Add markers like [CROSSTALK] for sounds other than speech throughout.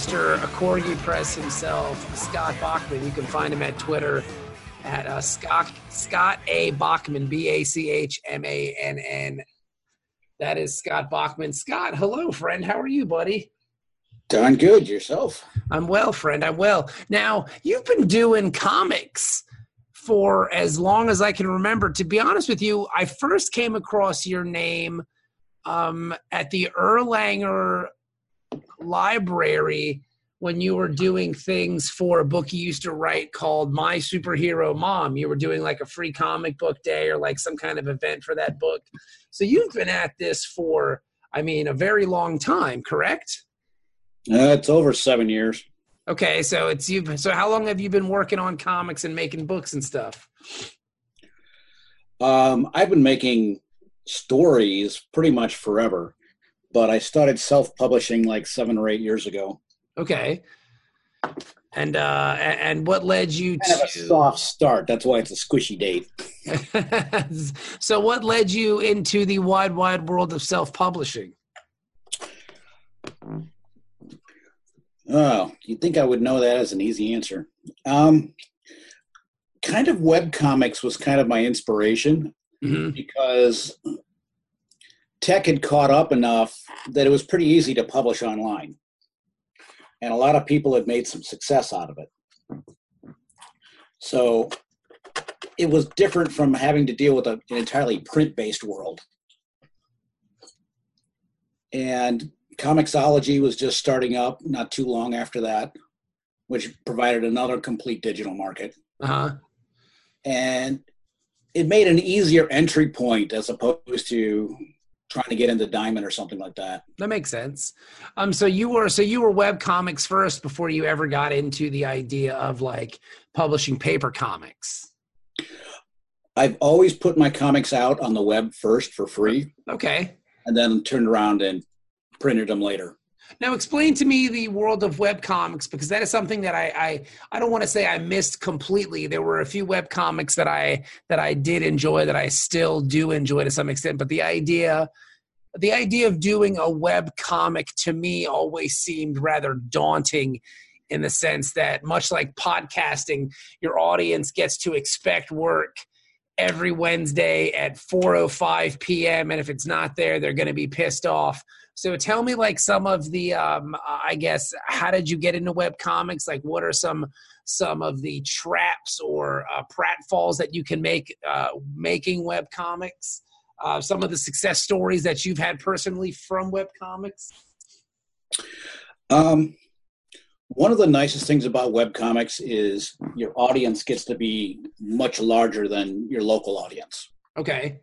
Mr. Accorgi Press himself, Scott Bachmann. You can find him at Twitter at uh, Scott Scott A Bachmann B A C H M A N N. That is Scott Bachmann. Scott, hello, friend. How are you, buddy? Doing good yourself. I'm well, friend. I'm well. Now, you've been doing comics for as long as I can remember. To be honest with you, I first came across your name um, at the Erlanger Library when you were doing things for a book you used to write called My Superhero Mom. You were doing like a free comic book day or like some kind of event for that book. So you've been at this for, I mean, a very long time, correct? Uh, it's over seven years. Okay, so it's you. So how long have you been working on comics and making books and stuff? Um, I've been making stories pretty much forever, but I started self-publishing like seven or eight years ago. Okay, and uh, and what led you Kind of a to? soft start. That's why it's a squishy date. [LAUGHS] so what led you into the wide wide world of self publishing? Oh, you'd think I would know that as an easy answer. Um, kind of web comics was kind of my inspiration hmm because tech had caught up enough that it was pretty easy to publish online. And a lot of people had made some success out of it. So it was different from having to deal with a, an entirely print based world. And Comixology was just starting up not too long after that, which provided another complete digital market Uh huh. and it made an easier entry point as opposed to trying to get into diamond or something like that That makes sense. Um, so you were so you were web comics first before you ever got into the idea of like publishing paper comics. i've always put my comics out on the web first for free Okay. and then turned around and printed them later Now explain to me the world of web comics because that is something that I I, I don't want to say I missed completely. There were a few web comics that I that I did enjoy that I still do enjoy to some extent, but the idea the idea of doing a web comic to me always seemed rather daunting in the sense that much like podcasting, your audience gets to expect work every Wednesday at 4:05 p.m. and if it's not there, they're going to be pissed off. So tell me like some of the um I guess how did you get into web comics? Like what are some some of the traps or uh, pratfalls that you can make uh, making web comics? Uh, some of the success stories that you've had personally from web comics. um, one of the nicest things about web comics is your audience gets to be much larger than your local audience Okay.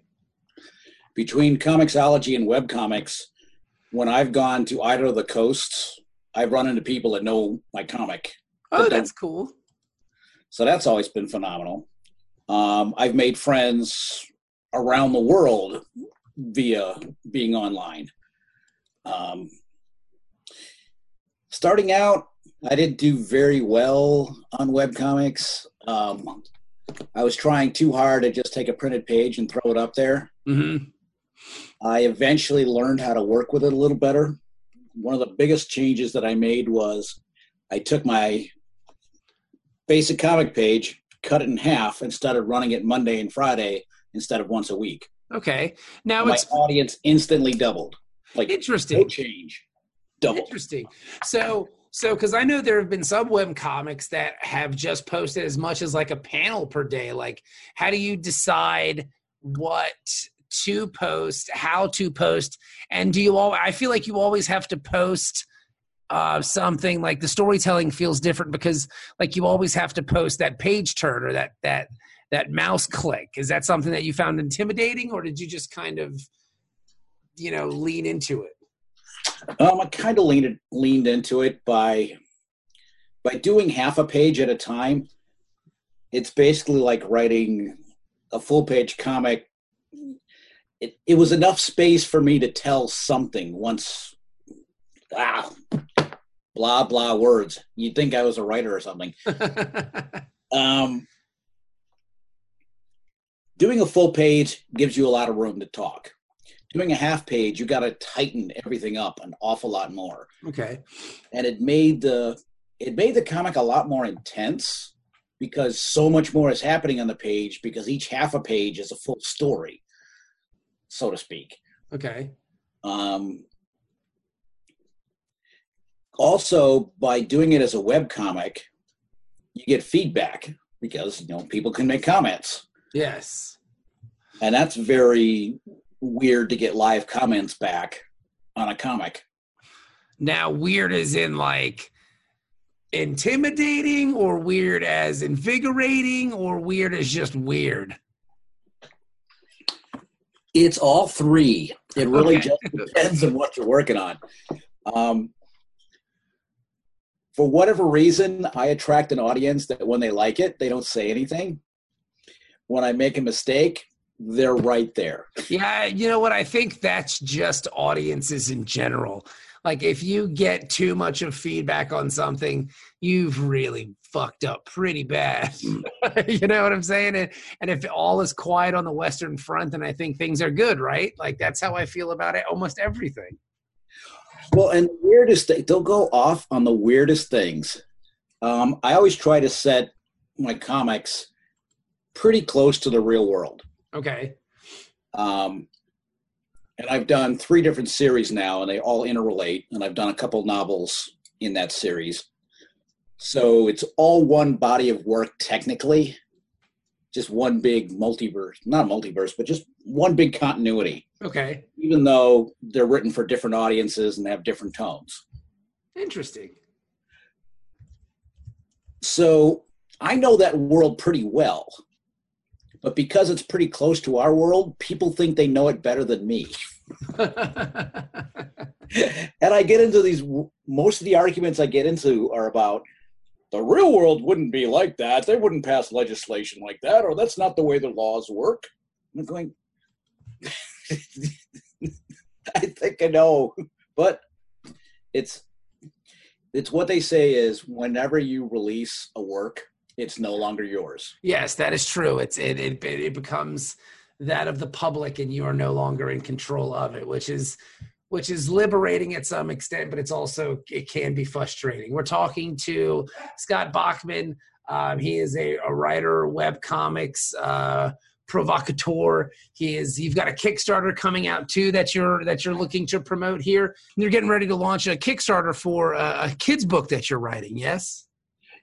between Comixology and web comics, when I've gone to either of the coasts, I've run into people that know my comic. Oh, But that's cool. So that's always been phenomenal. Um, I've made friends around the world via being online. Um, starting out, I didn't do very well on webcomics. Um, I was trying too hard to just take a printed page and throw it up there. hmm I eventually learned how to work with it a little better. One of the biggest changes that I made was I took my basic comic page, cut it in half, and started running it Monday and Friday instead of once a week. Okay. Now my it's audience instantly doubled. Like interesting. no change, doubled. Interesting. So So, because I know there have been some web comics that have just posted as much as like a panel per day. Like, how do you decide what to post, how to post, and do you all? I feel like you always have to post uh, something like the storytelling feels different because like you always have to post that page turn or that that that mouse click. Is that something that you found intimidating, or did you just kind of you know lean into it? Um, I kind of leaned leaned into it by by doing half a page at a time. It's basically like writing a full page comic. It it was enough space for me to tell something once. Ah, blah blah words. You'd think I was a writer or something. [LAUGHS] Um, doing a full page gives you a lot of room to talk. Doing a half page, you got to tighten everything up an awful lot more, okay. and it made the it made the comic a lot more intense because so much more is happening on the page because each half a page is a full story, so to speak. Okay. Um, also, by doing it as a web comic, you get feedback because you know people can make comments. Yes. and that's very weird to get live comments back on a comic Now, weird is in like intimidating, or weird as invigorating, or weird as just weird. It's all three it really Okay. just depends on what you're working on um, for whatever reason i attract an audience that when they like it they don't say anything when i make a mistake they're right there Yeah, you know what? I think that's just audiences in general. Like, if you get too much of feedback on something, you've really fucked up pretty bad. [LAUGHS] you know what I'm saying? And, and if all is quiet on the Western Front, then I think things are good, right? Like, that's how I feel about it. Almost everything. Well, and the weirdest thing, they'll go off on the weirdest things. Um, I always try to set my comics pretty close to the real world. Okay. Um, and I've done three different series now, and they all interrelate. And I've done a couple novels in that series. So it's all one body of work, technically, just one big multiverse, not a multiverse, but just one big continuity, Okay. even though they're written for different audiences and have different tones. Interesting. So I know that world pretty well. But because it's pretty close to our world, people think they know it better than me. [LAUGHS] and I get into these, most of the arguments I get into are about the real world wouldn't be like that. They wouldn't pass legislation like that, or that's not the way the laws work. I'm going, [LAUGHS] I think I know, but it's it's what they say is whenever you release a work, it's no longer yours. Yes, that is true. It's it, it it becomes that of the public, and you are no longer in control of it, which is which is liberating at some extent, but it's also it can be frustrating. We're talking to Scott Bachmann. Um, he is a, a writer, web comics, uh, provocateur. He is. You've got a Kickstarter coming out too that you're that you're looking to promote here. You're getting ready to launch a Kickstarter for a, a kids book that you're writing. Yes.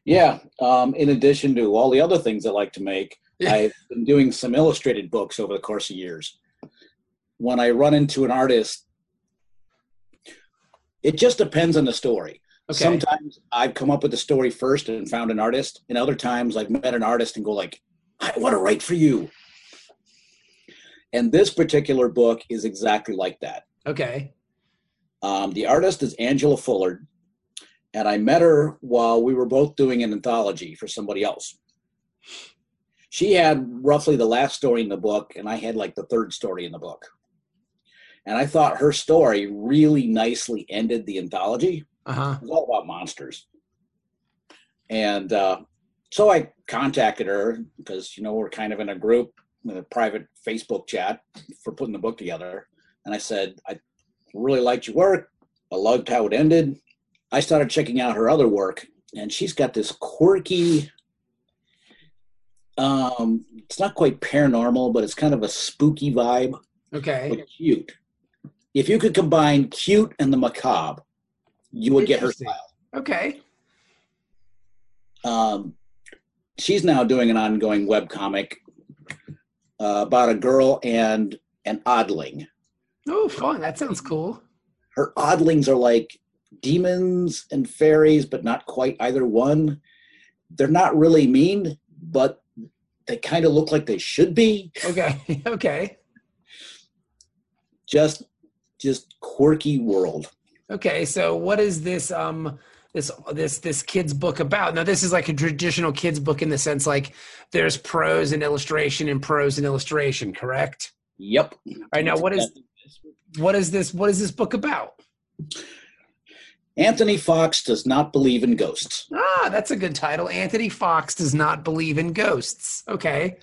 Yeah. Um, in addition to all the other things I like to make, I've been doing some illustrated books over the course of years. When I run into an artist, it just depends on the story. Okay. Sometimes I've come up with the story first and found an artist, and other times I've met an artist and go like, "I want to write for you." And this particular book is exactly like that. Okay. Um, the artist is Angela Fullard, and I met her while we were both doing an anthology for somebody else. She had roughly the last story in the book, and I had like the third story in the book. And I thought her story really nicely ended the anthology. Uh huh. It was all about monsters. And uh, so I contacted her because, you know, we're kind of in a group, in a private Facebook chat for putting the book together. And I said, I really liked your work. I loved how it ended. I started checking out her other work, and she's got this quirky, um, it's not quite paranormal, but it's kind of a spooky vibe, Okay. but cute. If you could combine cute and the macabre, you would get her style. Okay. Um, she's now doing an ongoing webcomic uh, about a girl and an oddling. Oh, fun. That sounds cool. Her oddlings are like demons and fairies, but not quite either one. They're not really mean, but they kind of look like they should be. Okay. [LAUGHS] okay. Just, just quirky world. Okay. So what is this um this this this kids book about? Now this is like a traditional kids book in the sense like there's prose and illustration and prose and illustration, correct? Yep. All right. Now what is what is this what is this book about? Anthony Fox does not believe in ghosts. Ah, that's a good title. Anthony Fox does not believe in ghosts. Okay.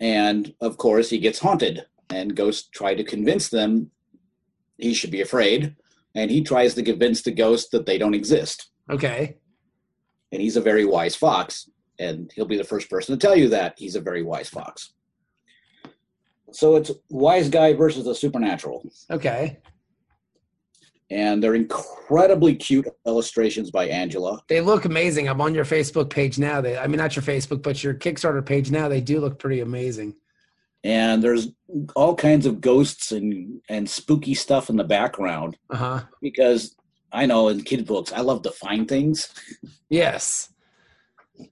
And of course, he gets haunted, and ghosts try to convince them he should be afraid. And he tries to convince the ghost that they don't exist. Okay. And he's a very wise fox. And he'll be the first person to tell you that he's a very wise fox. So it's wise guy versus the supernatural. Okay. And they're incredibly cute illustrations by Angela. They look amazing. I'm on your Facebook page now. They I mean not your Facebook, but your Kickstarter page now. They do look pretty amazing. And there's all kinds of ghosts and, and spooky stuff in the background Uh-huh. because I know in kid books, I love to find things. Yes.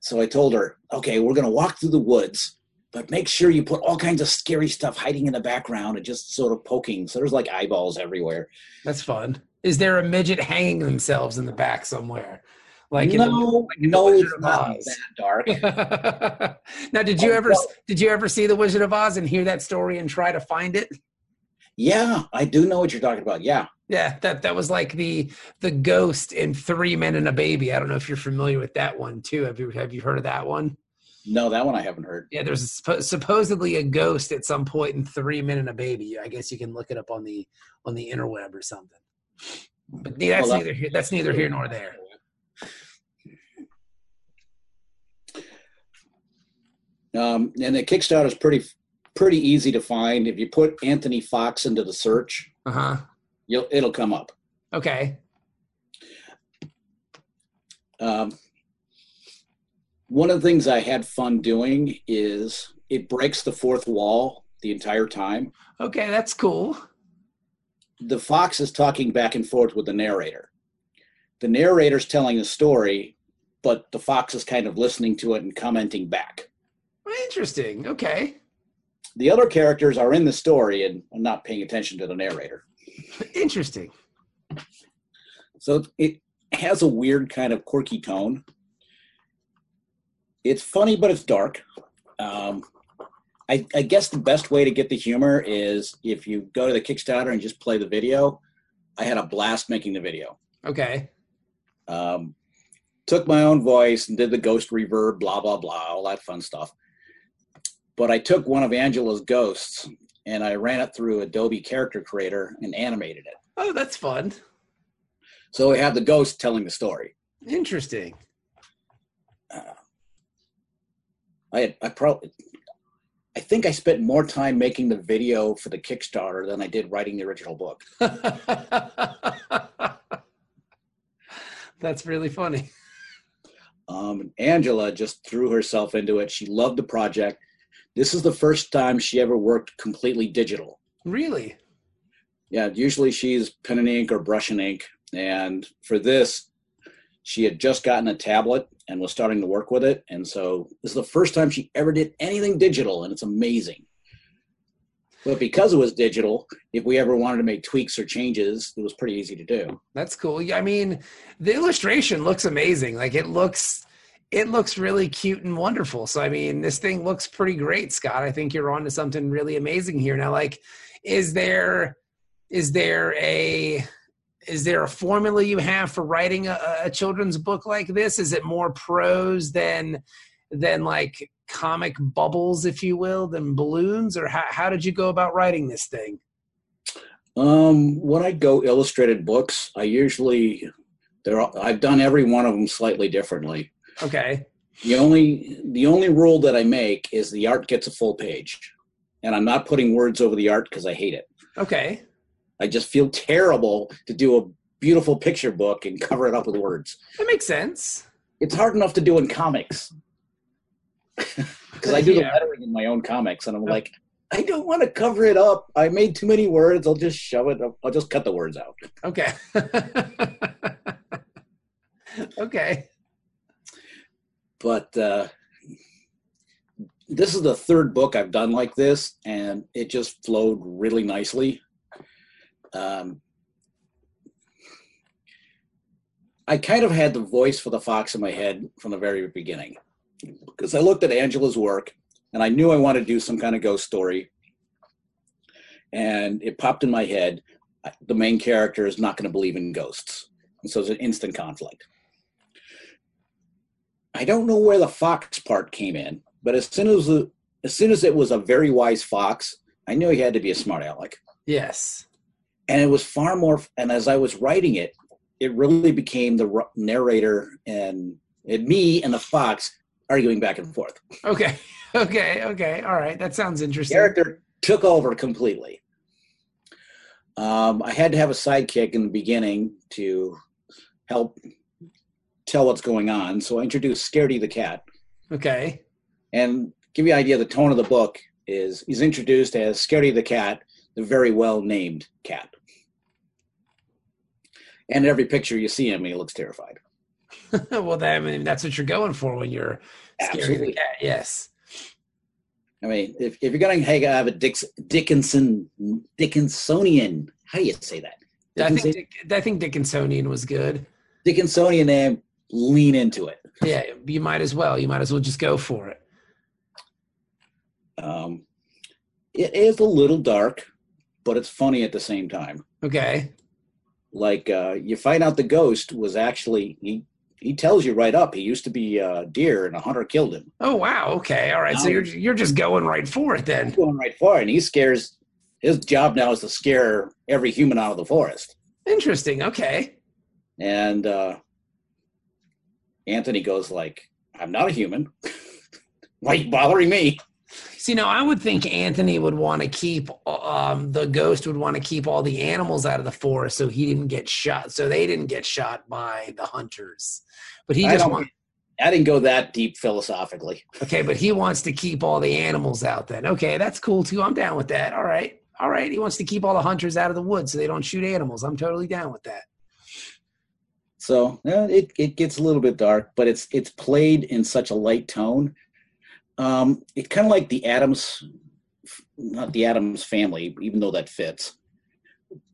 So I told her, okay, we're going to walk through the woods, but make sure you put all kinds of scary stuff hiding in the background and just sort of poking. So there's like eyeballs everywhere. That's fun. Is there a midget hanging themselves in the back somewhere? Like in the- no, like no, Wizard it's of not Oz. that dark. [LAUGHS] now, did you Oh, ever well- did you ever see the Wizard of Oz and hear that story and try to find it? yeah, I do know what you're talking about. Yeah. Yeah, that that was like the the ghost in Three Men and a Baby. I don't know if you're familiar with that one too. Have you have you heard of that one? No, that one I haven't heard. Yeah, there's a, supposedly a ghost at some point in Three Men and a Baby. I guess you can look it up on the on the interweb or something. But that's Well, neither here. That's neither here nor there. Um, and the Kickstarter is pretty pretty easy to find. If you put Anthony Fox into the search, Uh huh. you'll it'll come up. Okay. Um, one of the things I had fun doing is it breaks the fourth wall the entire time. Okay, that's cool. The fox is talking back and forth with the narrator. The narrator's telling the story, but the fox is kind of listening to it and commenting back. Interesting. Okay. The other characters are in the story and are not paying attention to the narrator. Interesting. So it has a weird kind of quirky tone. It's funny, but it's dark. Um, I, I guess the best way to get the humor is if you go to the Kickstarter and just play the video. I had a blast making the video. Okay. Um, took my own voice and did the ghost reverb, blah, blah, blah, all that fun stuff. But I took one of Angela's ghosts and I ran it through Adobe Character Creator and animated it. Oh, that's fun. So we have the ghost telling the story. Interesting. I had, I probably I think I spent more time making the video for the Kickstarter than I did writing the original book. [LAUGHS] that's really funny. Um, Angela just threw herself into it. She loved the project. This is the first time she ever worked completely digital. Really? Yeah, usually she's pen and ink or brush and ink. And for this, she had just gotten a tablet and was starting to work with it. And so this is the first time she ever did anything digital, and it's amazing. But because it was digital, if we ever wanted to make tweaks or changes, it was pretty easy to do. That's cool. Yeah, I mean, the illustration looks amazing. Like it looks it looks really cute and wonderful. So I mean, this thing looks pretty great, Scott. I think you're on to something really amazing here. Now like is there is there a is there a formula you have for writing a, a children's book like this? Is it more prose than than like comic bubbles, if you will, than balloons, or how, how did you go about writing this thing? Um, when I go illustrated books, I usually there I've done every one of them slightly differently. Okay, The only the only rule that I make is the art gets a full page, and I'm not putting words over the art because I hate it. okay, I just feel terrible to do a beautiful picture book and cover it up with words. That makes sense. It's hard enough to do in comics [LAUGHS] because I do the lettering in my own comics, and I'm like, I don't want to cover it up. I made too many words. I'll just shove it. Up. I'll just cut the words out. Okay. [LAUGHS] okay. But uh, this is the third book I've done like this, and it just flowed really nicely. Um, I kind of had the voice for the fox in my head from the very beginning because I looked at Angela's work and I knew I wanted to do some kind of ghost story. And it popped in my head the main character is not going to believe in ghosts. And so it's an instant conflict. I don't know where the fox part came in, but as soon as as soon as it was a very wise fox, I knew he had to be a smart aleck. Yes. And it was far more. And as I was writing it, it really became the narrator and, and me and the fox arguing back and forth. Okay. [LAUGHS] Okay. Okay. All right. That sounds interesting. character took over completely. Um, I had to have a sidekick in the beginning to help tell what's going on. So I introduced Scaredy the cat. Okay. And give you an idea, the tone of the book is he's introduced as Scaredy the cat, the very well named cat. And every picture you see him, he looks terrified. [LAUGHS] well, that, I mean, that's what you're going for when you're scared of the cat. Yes. I mean, if, if you're going to have a Dix, Dickinson, Dickinsonian, how do you say that? I think Dick, I think Dickinsonian was good. Dickinsonian name, lean into it. Yeah, you might as well. You might as well just go for it. Um, it is a little dark, but it's funny at the same time. Okay. Like uh, you find out the ghost was actually he. He tells you right up. He used to be a deer, and a hunter killed him. Oh wow. Okay. All right. So you're you're just going right for it then. Going right for it, and he scares. His job now is to scare every human out of the forest. Interesting. Okay. And uh, Anthony goes like, "I'm not a human. [LAUGHS] Why you bothering me?" See, now I would think Anthony would want to keep um, the ghost would want to keep all the animals out of the forest so he didn't get shot, so they didn't get shot by the hunters. But he I just wants I didn't go that deep philosophically. okay, but he wants to keep all the animals out. Then okay, that's cool too. I'm down with that. All right, all right. He wants to keep all the hunters out of the woods so they don't shoot animals. I'm totally down with that. So yeah, it it gets a little bit dark, but it's it's played in such a light tone. Um, it's kind of like the Addams, not the Addams Family, even though that fits.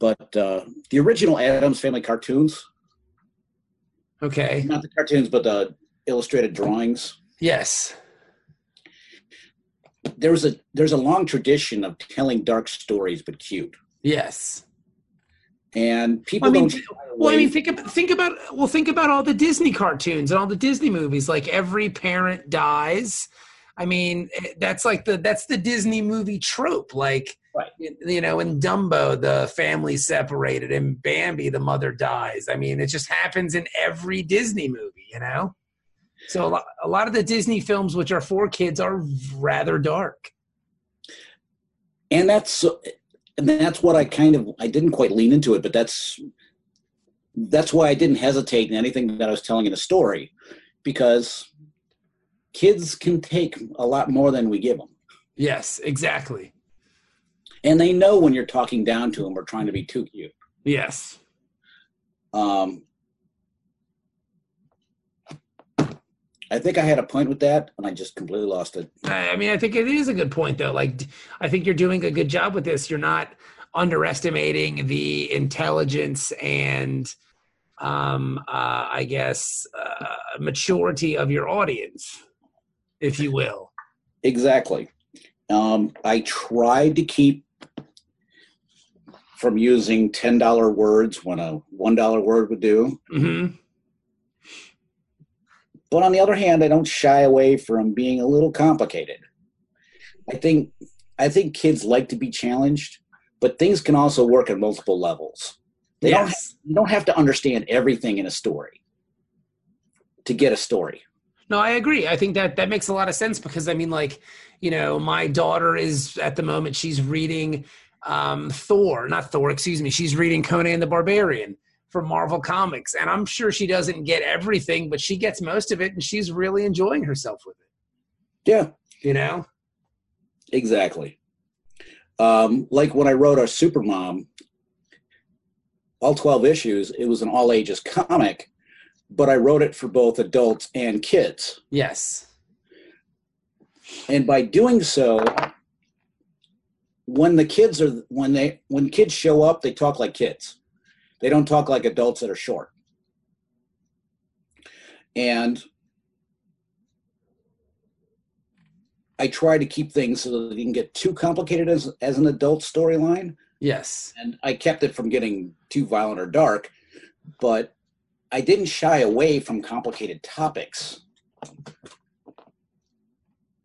But uh, the original Addams Family cartoons, Okay. not the cartoons, but the illustrated drawings. Yes. There's a there's a long tradition of telling dark stories, but cute, Yes. and people I mean, don't. th- shy Well, I mean, think about think about well, think about all the Disney cartoons and all the Disney movies. Like every parent dies. I mean, eh, that's like the that's the Disney movie trope. Like, Right. you you know, in Dumbo, the family separated, and Bambi, the mother dies. I mean, it just happens in every Disney movie. You know. So a lot, a lot of the Disney films, which are for kids, are rather dark. and that's and that's what I kind of I didn't quite lean into it, but that's that's why I didn't hesitate in anything that I was telling in a story, because kids can take a lot more than we give them, Yes, exactly. and they know when you're talking down to them or trying to be too cute. Yes. Um, I think I had a point with that, and I just completely lost it. I mean, I think it is a good point, though. Like, I think you're doing a good job with this. You're not underestimating the intelligence and, um, uh, I guess, uh, maturity of your audience, if you will. Exactly. Um, I tried to keep from using ten dollar words when a one dollar word would do. hmm But on the other hand, I don't shy away from being a little complicated. I think I think kids like to be challenged, but things can also work at multiple levels. They don't Yes. you don't have to understand everything in a story to get a story. No, I agree. I think that that makes a lot of sense because I mean, like, you know, my daughter is at the moment she's reading um, Thor, not Thor, excuse me. She's reading Conan the Barbarian. for Marvel Comics. And I'm sure she doesn't get everything, but she gets most of it and she's really enjoying herself with it. Yeah, You know? exactly. Um, like when I wrote our Supermom, all 12 issues, it was an all ages comic, but I wrote it for both adults and kids. Yes. And by doing so, when the kids are when they when kids show up, they talk like kids. They don't talk like adults that are short. And I try to keep things so that they didn't get too complicated as as an adult storyline. Yes. And I kept it from getting too violent or dark, but I didn't shy away from complicated topics.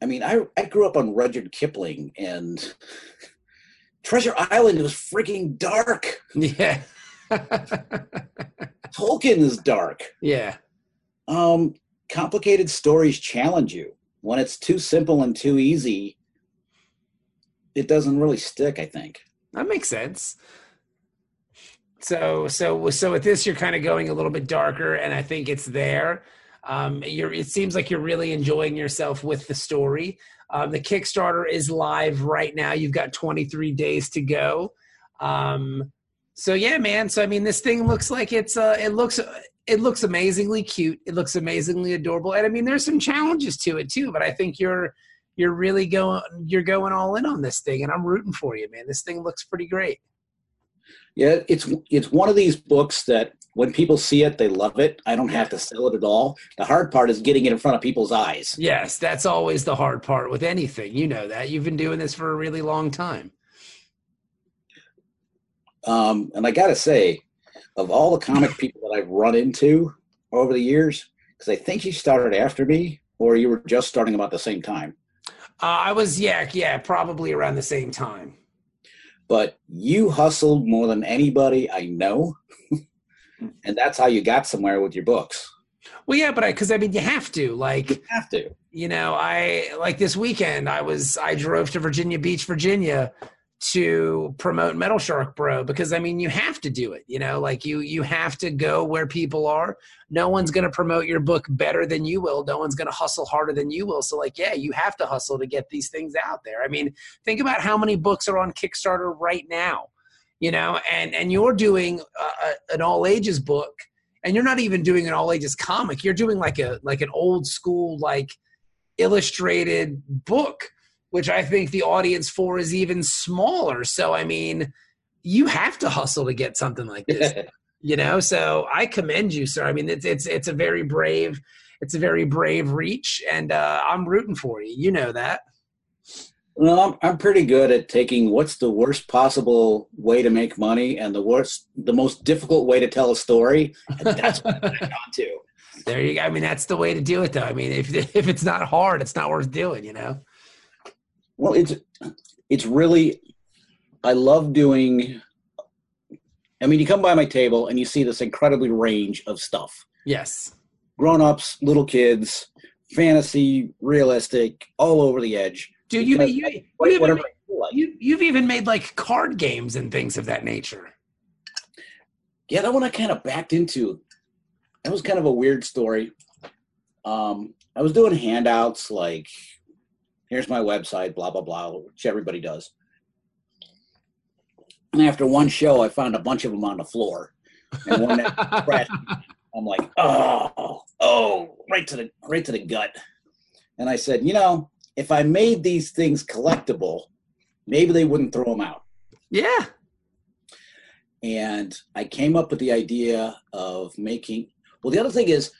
I mean, I, I grew up on Rudyard Kipling and [LAUGHS] Treasure Island was freaking dark. Yeah. [LAUGHS] Tolkien is dark. yeah. Um, complicated stories challenge you. When it's too simple and too easy, it doesn't really stick, I think. That makes sense. So so so with this you're kind of going a little bit darker and I think it's there. Um you're it seems like you're really enjoying yourself with the story. Um the Kickstarter is live right now. You've got 23 days to go. Um so yeah, man. So I mean this thing looks like it's uh it looks it looks amazingly cute. It looks amazingly adorable. And I mean there's some challenges to it too, but I think you're you're really going you're going all in on this thing and I'm rooting for you, man. This thing looks pretty great. Yeah, it's it's one of these books that when people see it, they love it. I don't have to sell it at all. The hard part is getting it in front of people's eyes. Yes, that's always the hard part with anything. You know that. You've been doing this for a really long time. Um, and I got to say, of all the comic people that I've run into over the years, because I think you started after me, or you were just starting about the same time. Uh, I was, yeah, yeah, probably around the same time. But you hustled more than anybody I know, [LAUGHS] and that's how you got somewhere with your books. Well, yeah, but I, because I mean, you have to. Like, You have to. you know, I like this weekend. I was, I drove to Virginia Beach, Virginia, to promote Metal Shark Bro because I mean, you have to do it. You know, like you, you have to go where people are. No one's going to promote your book better than you will. No one's going to hustle harder than you will. So, like, yeah, you have to hustle to get these things out there. I mean, think about how many books are on Kickstarter right now. You know, and and you're doing an all ages book, and you're not even doing an all ages comic. You're doing like a like an old school like illustrated book, which I think the audience for is even smaller. So I mean, you have to hustle to get something like this [LAUGHS] you know? So i commend you sir. I mean it's it's it's a very brave it's a very brave reach and uh i'm rooting for you. You know that. Well, I'm, I'm pretty good at taking what's the worst possible way to make money and the worst, the most difficult way to tell a story, and that's what I'm [LAUGHS] on to. there you go. I mean that's the way to do it though. I mean if if it's not hard it's not worth doing you know Well, it's it's really, I love doing. I mean, you come by my table and you see this incredibly range of stuff: yes grown-ups, little kids, fantasy, realistic, all over the edge. dude you, Because you, you've, even made, like. you, you've even made like card games and things of that nature Yeah, that one I kind of backed into. That was kind of a weird story. Um, I was doing handouts like, here's my website, blah, blah, blah, which everybody does. And after one show, I found a bunch of them on the floor. And one that [LAUGHS] crashed, I'm like, oh, oh, right to the right to the gut. And I said, you know, if I made these things collectible, maybe they wouldn't throw them out yeah and I came up with the idea of making. Well, the other thing is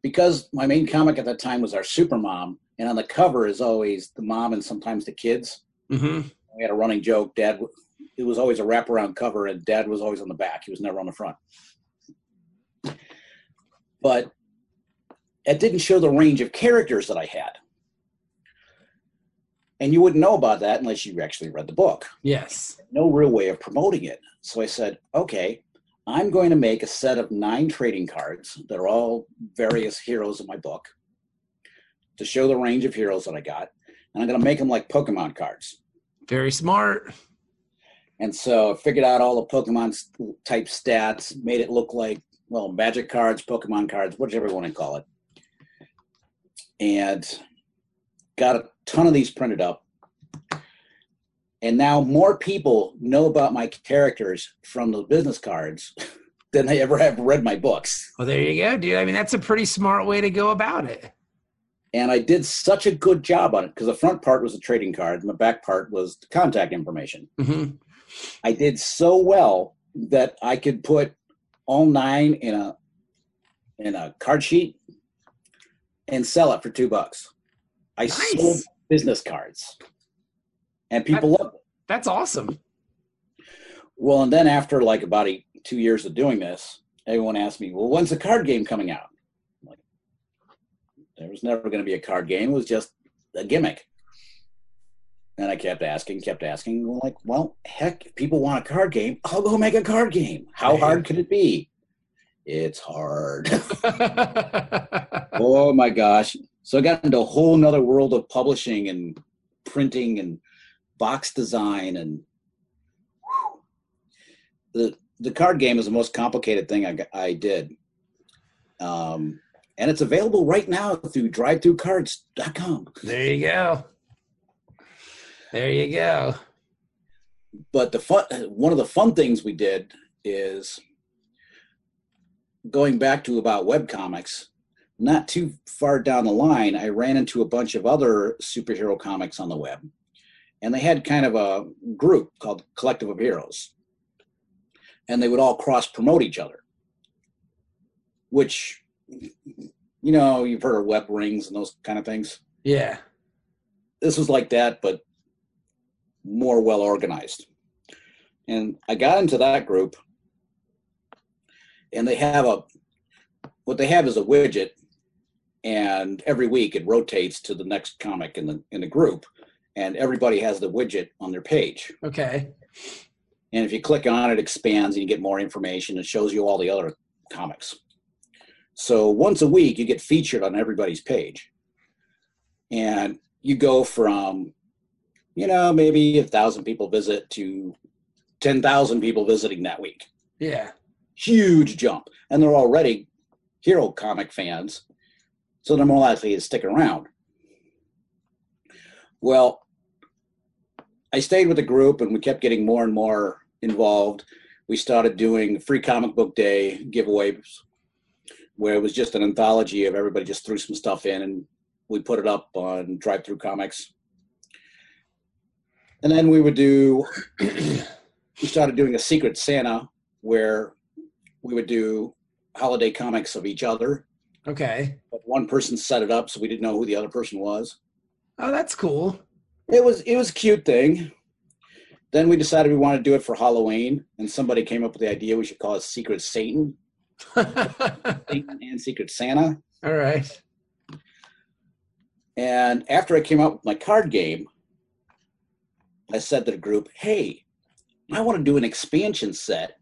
because my main comic at that time was our super mom, and on the cover is always the mom and sometimes the kids. hmm We had a running joke. Dad, it was always a wraparound cover, and Dad was always on the back. He was never on the front. But it didn't show the range of characters that I had. And you wouldn't know about that unless you actually read the book yes no real way of promoting it. So I said, okay, I'm going to make a set of nine trading cards that are all various heroes in my book to show the range of heroes that I got. And I'm going to make them like Pokemon cards. very smart And so I figured out all the Pokemon type stats, made it look like, well, magic cards, Pokemon cards, whichever you want to call it. And got a ton of these printed up. And now more people know about my characters from the business cards [LAUGHS] than they ever have read my books. Well, there you go, dude. I mean, that's a pretty smart way to go about it. And I did such a good job on it because the front part was the trading card and the back part was the contact information. hmm I did so well that I could put all nine in a in a card sheet and sell it for two bucks. I Nice. sold business cards, and people loved it. That's awesome. Well, and then after like about eight, two years of doing this, everyone asked me, "Well, when's the card game coming out?" There was never going to be a card game. It was just a gimmick. And I kept asking, kept asking. Like, well, heck, if people want a card game, I'll go make a card game. How hard could it be? It's hard. [LAUGHS] [LAUGHS] oh my gosh. So I got into a whole nother world of publishing and printing and box design and whew. the the card game is the most complicated thing I, I did. Um, and it's available right now through drive-throughcards.com. there you go. There you go. but the fun one of the fun things we did is going back to about web comics not too far down the line i ran into a bunch of other superhero comics on the web and they had kind of a group called collective of heroes and they would all cross promote each other which you know you've heard of web rings and those kind of things Yeah. this was like that, but more well organized. And I got into that group, and they have a what they have is a widget, and every week it rotates to the next comic in the in the group, and everybody has the widget on their page. Okay. And if you click on it, it expands and you get more information. It shows you all the other comics. So once a week, you get featured on everybody's page. And you go from, you know, maybe a thousand people visit to 10,000 people visiting that week. Yeah. Huge jump. And they're already hero comic fans. So they're more likely to stick around. Well, I stayed with the group and we kept getting more and more involved. We started doing free comic book day giveaways where it was just an anthology of everybody just threw some stuff in and we put it up on drive through comics. And then we would do [CLEARS THROAT] we started doing a secret Santa where we would do holiday comics of each other. Okay. But one person set it up so we didn't know who the other person was. Oh, that's cool. It was it was a cute thing. Then we decided we wanted to do it for Halloween, and somebody came up with the idea we should call it Secret Satan, [LAUGHS] and Secret Santa. All right. And after I came out with my card game, I said to the group, "Hey, I want to do an expansion set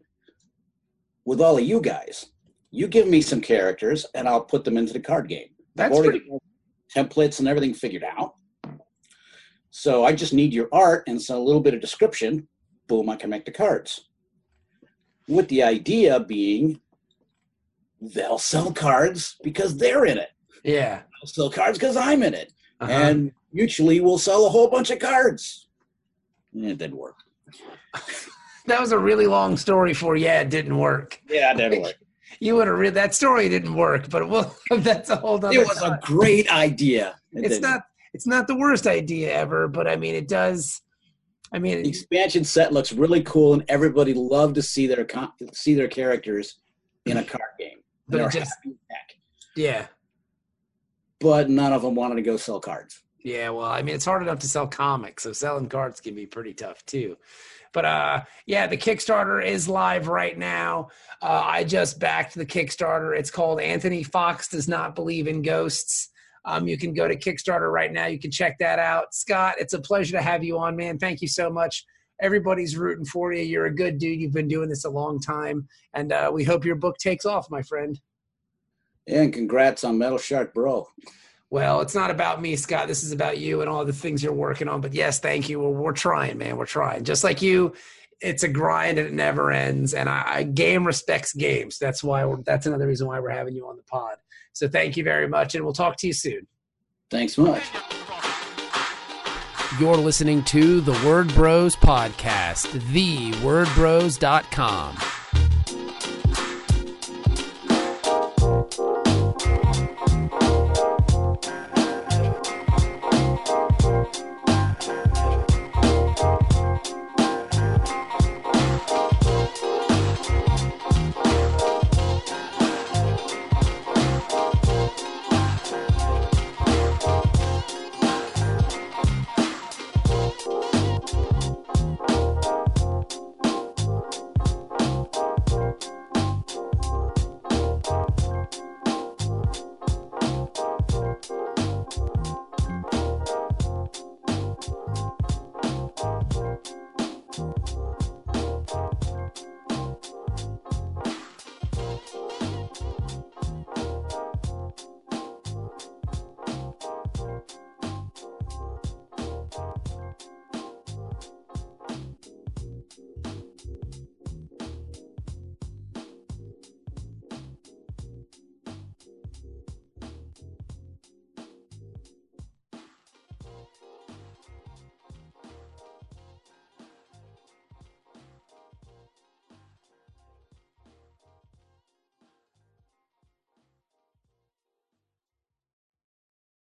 with all of you guys. You give me some characters, and I'll put them into the card game. That's pretty. got templates and everything figured out. So I just need your art and so a little bit of description. Boom, I can make the cards. With the idea being they'll sell cards because they're in it. Yeah. They'll sell cards because I'm in it. Uh-huh. And mutually we'll sell a whole bunch of cards. And it didn't work. [LAUGHS] that was a really long story for yeah, it didn't work. Yeah, it didn't work. [LAUGHS] You would have read that story didn't work, but well, [LAUGHS] that's a whole other. It was a great idea. It it's didn't. not. It's not the worst idea ever, but I mean, it does. I the mean, expansion set looks really cool, and everybody loved to see their see their characters in a [SIGHS] card game. But it just- yeah, but none of them wanted to go sell cards. yeah. Well, I mean, it's hard enough to sell comics, so selling cards can be pretty tough too. But uh, yeah, the Kickstarter is live right now. Uh, I just backed the Kickstarter. It's called Anthony Fox Does Not Believe in Ghosts. Um, you can go to Kickstarter right now. You can check that out. Scott, it's a pleasure to have you on, man. Thank you so much. Everybody's rooting for you. You're a good dude. You've been doing this a long time, and uh, we hope your book takes off, my friend. Yeah, and congrats on Metal Shark Bro. Well, it's not about me, Scott. This is about you and all the things you're working on. But yes, thank you. We're, we're trying, man. We're trying. Just like you, it's a grind and it never ends. And I, I game respects games. That's why we're, that's another reason why we're having you on the pod. So thank you very much, and we'll talk to you soon. Thanks much. You're listening to the Word Bros podcast, thewordbros.com.